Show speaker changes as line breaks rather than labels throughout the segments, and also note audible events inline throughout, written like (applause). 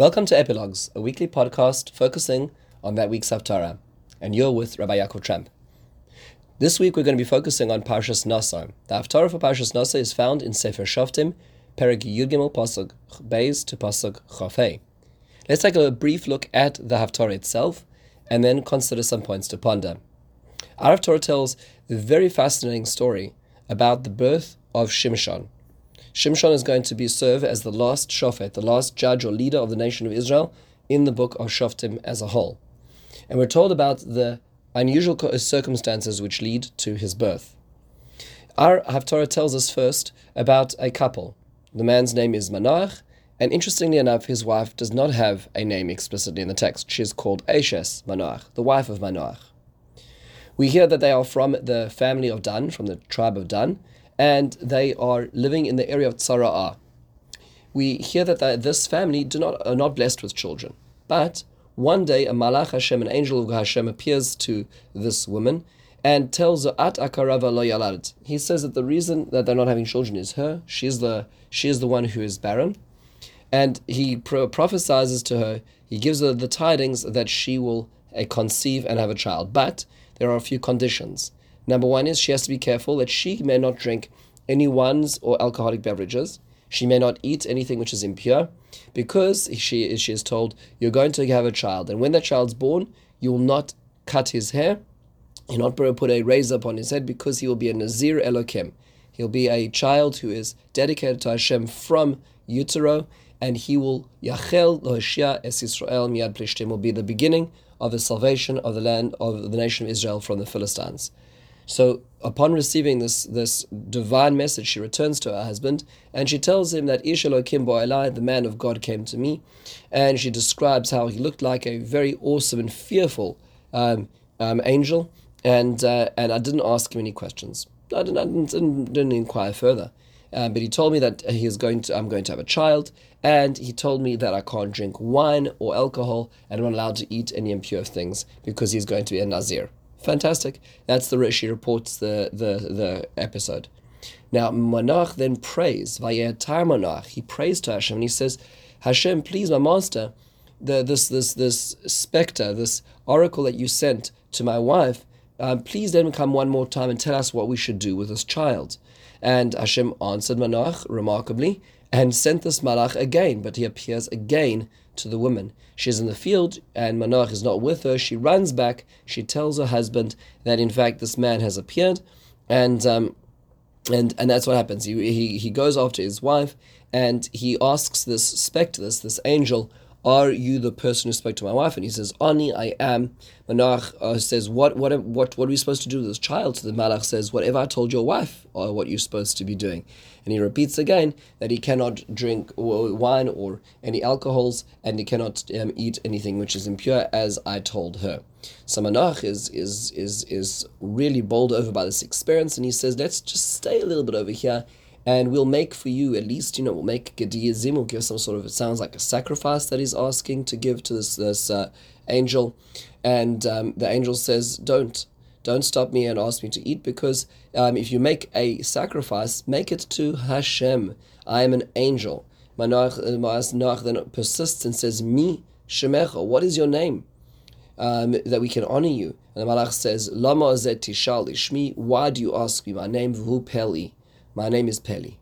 Welcome to Epilogues, a weekly podcast focusing on that week's Haftarah. And you're with Rabbi Yaakov Tramp. This week we're going to be focusing on Parshas Nasa. The Haftarah for Parshas Nasa is found in Sefer Shoftim, Perek Yud Gimel Pasuk Beis to Pasuk Chafei. Let's take a brief look at the Haftarah itself and then consider some points to ponder. Our Haftarah tells a very fascinating story about the birth of Shimshon. Shimshon is going to be serve as the last shofet, the last judge or leader of the nation of Israel in the book of Shoftim as a whole. And we're told about the unusual circumstances which lead to his birth. Our Haftarah tells us first about a couple. The man's name is Manoach, and interestingly enough, his wife does not have a name explicitly in the text. She is called Eshes Manoach, the wife of Manoach. We hear that they are from the family of Dan, from the tribe of Dan, and they are living in the area of Tzara'ah. We hear that this family do not, are not blessed with children. But one day a Malach Hashem, an angel of Hashem, appears to this woman and tells her, At akarava lo yalad. He says that the reason that they're not having children is her. She is the, she is the one who is barren. And he pro- prophesies to her, he gives her the tidings that she will uh, conceive and have a child. But there are a few conditions. Number one is she has to be careful that she may not drink any wines or alcoholic beverages. She may not eat anything which is impure, because she, she is told, You're going to have a child. And when that child's born, you will not cut his hair, you'll not put a razor upon his head, because he will be a Nazir Elokim. He'll be a child who is dedicated to Hashem from utero, and he will Yachel Lohashia Es Israel Miad Plishtim will be the beginning of the salvation of the land of the nation of Israel from the Philistines. So upon receiving this this divine message, she returns to her husband and she tells him that Ish Elokim Bo'elai, the man of God, came to me, and she describes how he looked like a very awesome and fearful um, um, angel, and uh, and I didn't ask him any questions. I didn't, I didn't, didn't, didn't inquire further. Um, but he told me that he is going to, I'm going to have a child, and he told me that I can't drink wine or alcohol, and I'm not allowed to eat any impure things because he's going to be a Nazir. Fantastic. That's the Rishi reports the, the, the episode. Now, Manoach then prays, Vayetar Manoach, he prays to Hashem and he says, Hashem, please, my master, the, this, this, this specter, this oracle that you sent to my wife, uh, please let him come one more time and tell us what we should do with this child. And Hashem answered Manoach remarkably and sent this malach again, but he appears again to the woman. She's in the field and Manoach is not with her. She runs back. She tells her husband that in fact this man has appeared, and um, and and that's what happens. He, he he goes after his wife and he asks this spectre, this this angel, are you the person who spoke to my wife? And he says, Ani, I am. Manoach uh, says, what, what, what, what are we supposed to do with this child? So the Malach says, whatever I told your wife, or what you're supposed to be doing. And he repeats again that he cannot drink wine or any alcohols, and he cannot um, eat anything which is impure, as I told her. So Manoach is, is, is, is really bowled over by this experience, and he says, let's just stay a little bit over here and we'll make for you at least you know we'll make gediyazim we'll give some sort of it sounds like a sacrifice that he's asking to give to this this uh, angel. And um, the angel says don't don't stop me and ask me to eat because um, if you make a sacrifice make it to Hashem. I am an angel. Manoach then persists and says me Shemecha what is your name um, that we can honor you? And the Malach says Lama zet tishal ishmi why do you ask me my name? Vhu Peli my name is Peli.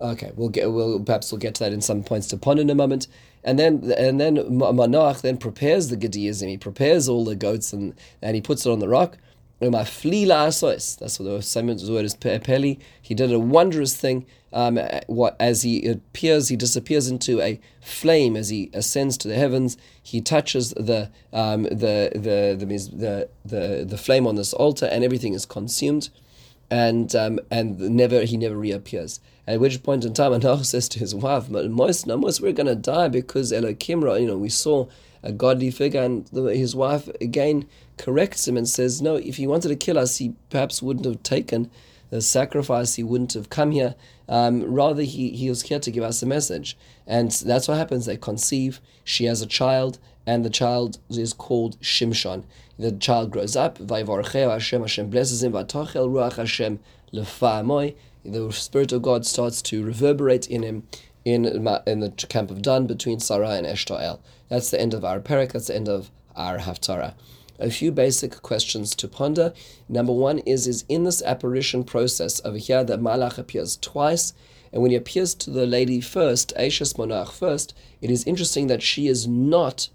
Okay, we'll get we'll perhaps we'll get to that in some points to ponder in a moment. And then and then Manoach then prepares the gediyas He prepares all the goats and and he puts it on the rock. My That's what the Simon's word is Peli. He did a wondrous thing. Um, what as he appears, he disappears into a flame as he ascends to the heavens. He touches the um, the, the, the the the the flame on this altar, and everything is consumed and um, and never he never reappears. At which point in time, (laughs) Anach says to his wife, "Most, most we're to die because Elokimra. You know, we saw a godly figure, and the, his wife again corrects him and says, "No, if he wanted to kill us, he perhaps wouldn't have taken the sacrifice. He wouldn't have come here. Um, rather, he he was here to give us a message, and that's what happens. They conceive. She has a child, and the child is called Shimshon. The child grows up, Hashem, Hashem blesses him, Ruach Hashem The Spirit of God starts to reverberate in him in in the camp of Dan between Sarah and Eshtaol. That's the end of our parak. That's the end of our haftarah. A few basic questions to ponder. Number one is is in this apparition process over here that Malach appears twice. And when he appears to the lady first, Aishas Manoach first, it is interesting that she is not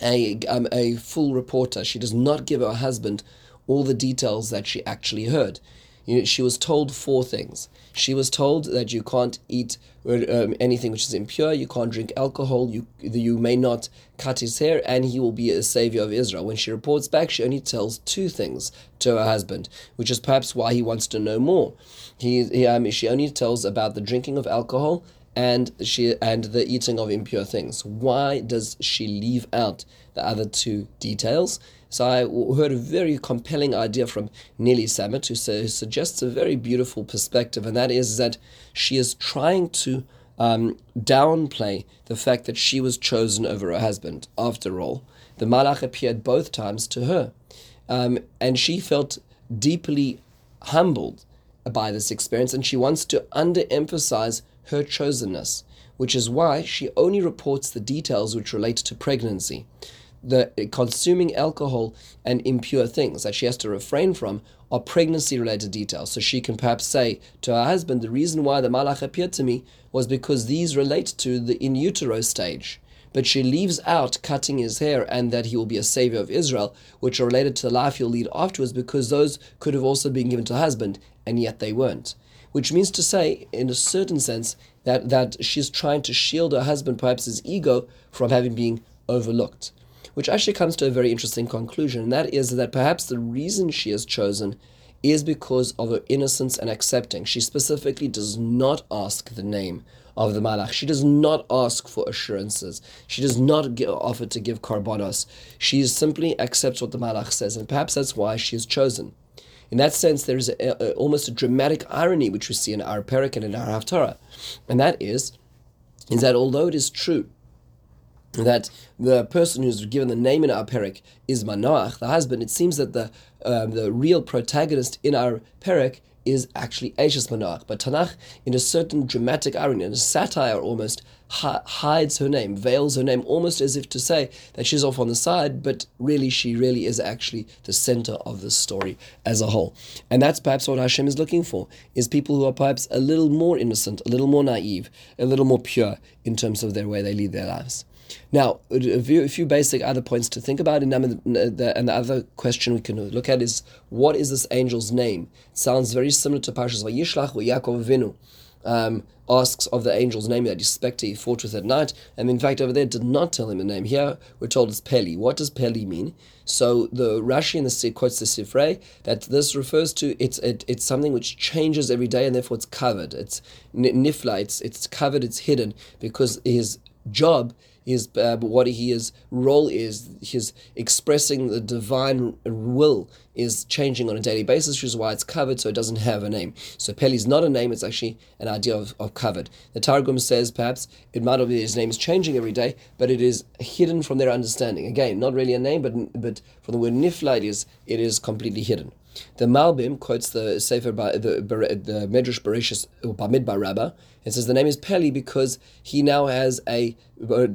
a, um, a full reporter. She does not give her husband all the details that she actually heard. You know, she was told four things. She was told that you can't eat um, anything which is impure, you can't drink alcohol, you you may not cut his hair, and he will be a savior of Israel. When she reports back, she only tells two things to her husband, which is perhaps why he wants to know more. He, he um, she only tells about the drinking of alcohol and she and the eating of impure things. Why does she leave out the other two details? So I heard a very compelling idea from Nili Samet, who, who suggests a very beautiful perspective, and that is that she is trying to um, downplay the fact that she was chosen over her husband. After all, the Malach appeared both times to her, um, and she felt deeply humbled by this experience, and she wants to underemphasize her chosenness, which is why she only reports the details which relate to pregnancy the consuming alcohol and impure things that she has to refrain from are pregnancy related details. So she can perhaps say to her husband, the reason why the malach appeared to me was because these relate to the in utero stage. But she leaves out cutting his hair and that he will be a savior of Israel, which are related to the life he'll lead afterwards, because those could have also been given to her husband, and yet they weren't. Which means to say, in a certain sense, that, that she's trying to shield her husband, perhaps his ego, from having been overlooked which actually comes to a very interesting conclusion, and that is that perhaps the reason she is chosen is because of her innocence and accepting. She specifically does not ask the name of the malach. She does not ask for assurances. She does not offer to give karbonos. She simply accepts what the malach says, and perhaps that's why she is chosen. In that sense, there is a, a, almost a dramatic irony which we see in our Perik and in our Haftarah, and that is, is that although it is true that the person who's given the name in our perik is Manoach, the husband, it seems that the um, the real protagonist in our perik is actually Ashes Manoach. But Tanakh, in a certain dramatic irony, in a satire almost, hides her name, veils her name, almost as if to say that she's off on the side, but really she really is actually the center of the story as a whole. And that's perhaps what Hashem is looking for, is people who are perhaps a little more innocent, a little more naive, a little more pure in terms of their way they lead their lives. Now, a few, a few basic other points to think about, and the, and the other question we can look at is what is this angel's name? It sounds very similar to Parshas Vayishlach, where Yaakov Avinu um, asks of the angel's name that he suspected he fought with at night, and in fact over there did not tell him the name. Here we're told it's Peli. What does Peli mean? So the Rashi in the quotes the Sifrei that this refers to it's it, it's something which changes every day, and therefore it's covered. It's nifla. It's it's covered. It's hidden because his job his uh, what his role is, his expressing the divine will is changing on a daily basis, which is why it's covered, so it doesn't have a name. So Peli is not a name; it's actually an idea of, of covered. The Targum says perhaps it might not be his name is changing every day, but it is hidden from their understanding. Again, not really a name, but but from the word nifla, it is it is completely hidden. The Malbim quotes the Sefer by the, the Medrash Bereshis Bamidbar Rabbah. It says the name is Peli because he now has a,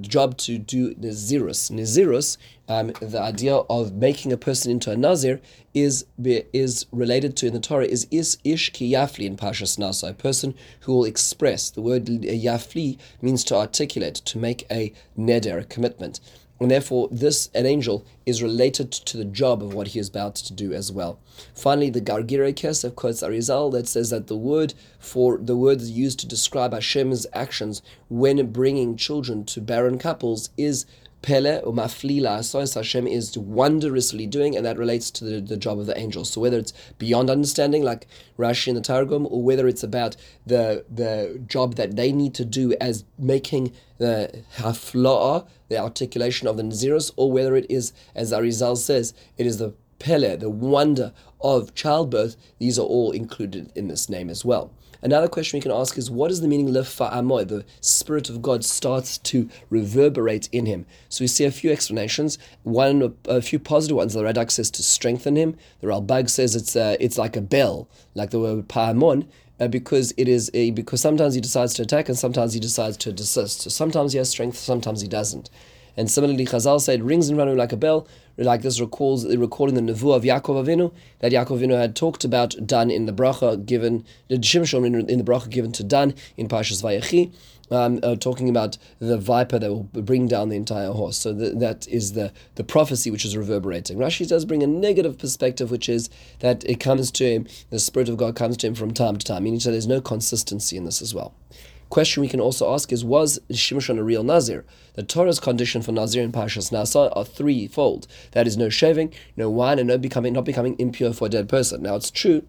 job to do Nazirus. Nazirus, um, the idea of making a person into a Nazir, is is related to in the Torah is is ish ki yafli in Pashas Nasa, a person who will express. The word yafli means to articulate, to make a neder, a commitment. And therefore, this, an angel, is related to the job of what he is about to do as well. Finally, the Gargire Kesef quotes Arizal that says that the word for the words used to describe Hashem's actions when bringing children to barren couples is Pele or Maflila Asois Hashem is wondrously doing, and that relates to the, the job of the angels. So whether it's beyond understanding, like Rashi in the Targum, or whether it's about the the job that they need to do as making the hafla'ah, the articulation of the Nazirus, or whether it is, as Arizal says, it is the Pele, the wonder of childbirth, these are all included in this name as well. Another question we can ask is what is the meaning amoy? The Spirit of God starts to reverberate in him. So we see a few explanations. One, a few positive ones. The Radak says to strengthen him. The Ralbag says it's uh, it's like a bell, like the word pa'amon. uh, because it is a, because sometimes he decides to attack and sometimes he decides to desist. So sometimes he has strength, sometimes he doesn't. And similarly, Chazal said, rings in Ranu like a bell. Like this recalls recalling the nevuah of Yaakov Avinu that Yaakov Avinu had talked about Dan in the bracha given the Shimshon in, the bracha given to Dan in Parshas Vayechi. Um, uh, talking about the viper that will bring down the entire horse. So the, that is the, the prophecy which is reverberating. Rashi does bring a negative perspective, which is that it comes to him, the Spirit of God comes to him from time to time, meaning that there's no consistency in this as well. Question we can also ask is Was Shimshon a real Nazir? The Torah's condition for Nazir in Parshas Nasa are threefold. That is no shaving, no wine, and no becoming not becoming impure for a dead person. Now it's true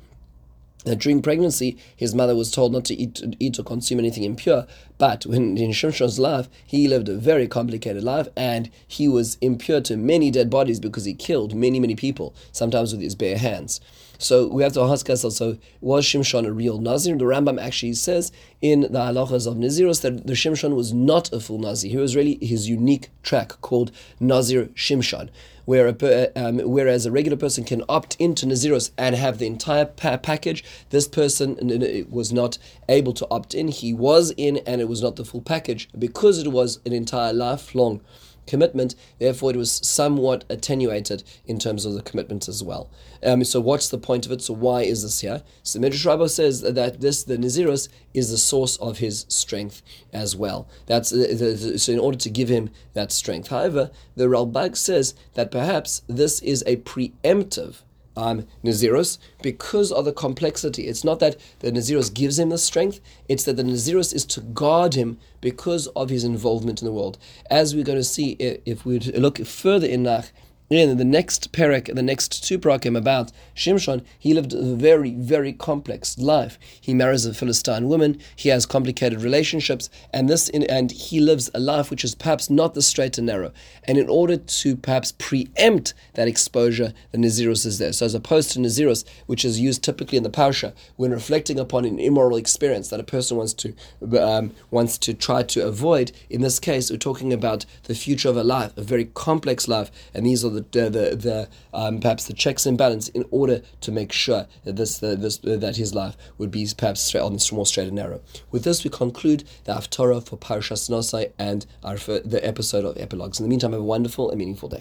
that during pregnancy, his mother was told not to eat, eat or consume anything impure. But when in Shimshon's life, he lived a very complicated life, and he was impure to many dead bodies because he killed many, many people, sometimes with his bare hands. So we have to ask ourselves: So was Shimshon a real Nazir? The Rambam actually says in the halachas of Naziros that the Shimshon was not a full Nazir. He was really his unique track called Nazir Shimshon where a, um, whereas a regular person can opt into Naziros and have the entire pa- package, this person was not able to opt in. He was in, and it was not the full package because it was an entire lifelong commitment. Therefore, it was somewhat attenuated in terms of the commitment as well. Um, so, what's the point of it? So, why is this here? So, Midrash Rabbah says that this the Nazirus is the source of his strength as well. That's uh, the, the, so in order to give him that strength. However, the Ralbag says that perhaps this is a preemptive um, Naziros because of the complexity. It's not that the Naziros gives him the strength, it's that the Naziros is to guard him because of his involvement in the world. As we're going to see if we look further in Nach, in the next parak, the next two parakim about Shimshon, he lived a very, very complex life. He marries a Philistine woman, he has complicated relationships, and this in, and he lives a life which is perhaps not the straight and narrow. And in order to perhaps preempt that exposure, the Nazirus is there. So as opposed to Nazirus, which is used typically in the Parsha, when reflecting upon an immoral experience that a person wants to um, wants to try to avoid, in this case, we're talking about the future of a life, a very complex life, and these are the the the, the um, perhaps the checks and balance in order to make sure that this the, this uh, that his life would be perhaps straight on this more straight and narrow. With this, we conclude the Haftarah for Parashas Nosai and our the episode of epilogues. In the meantime, have a wonderful and meaningful day.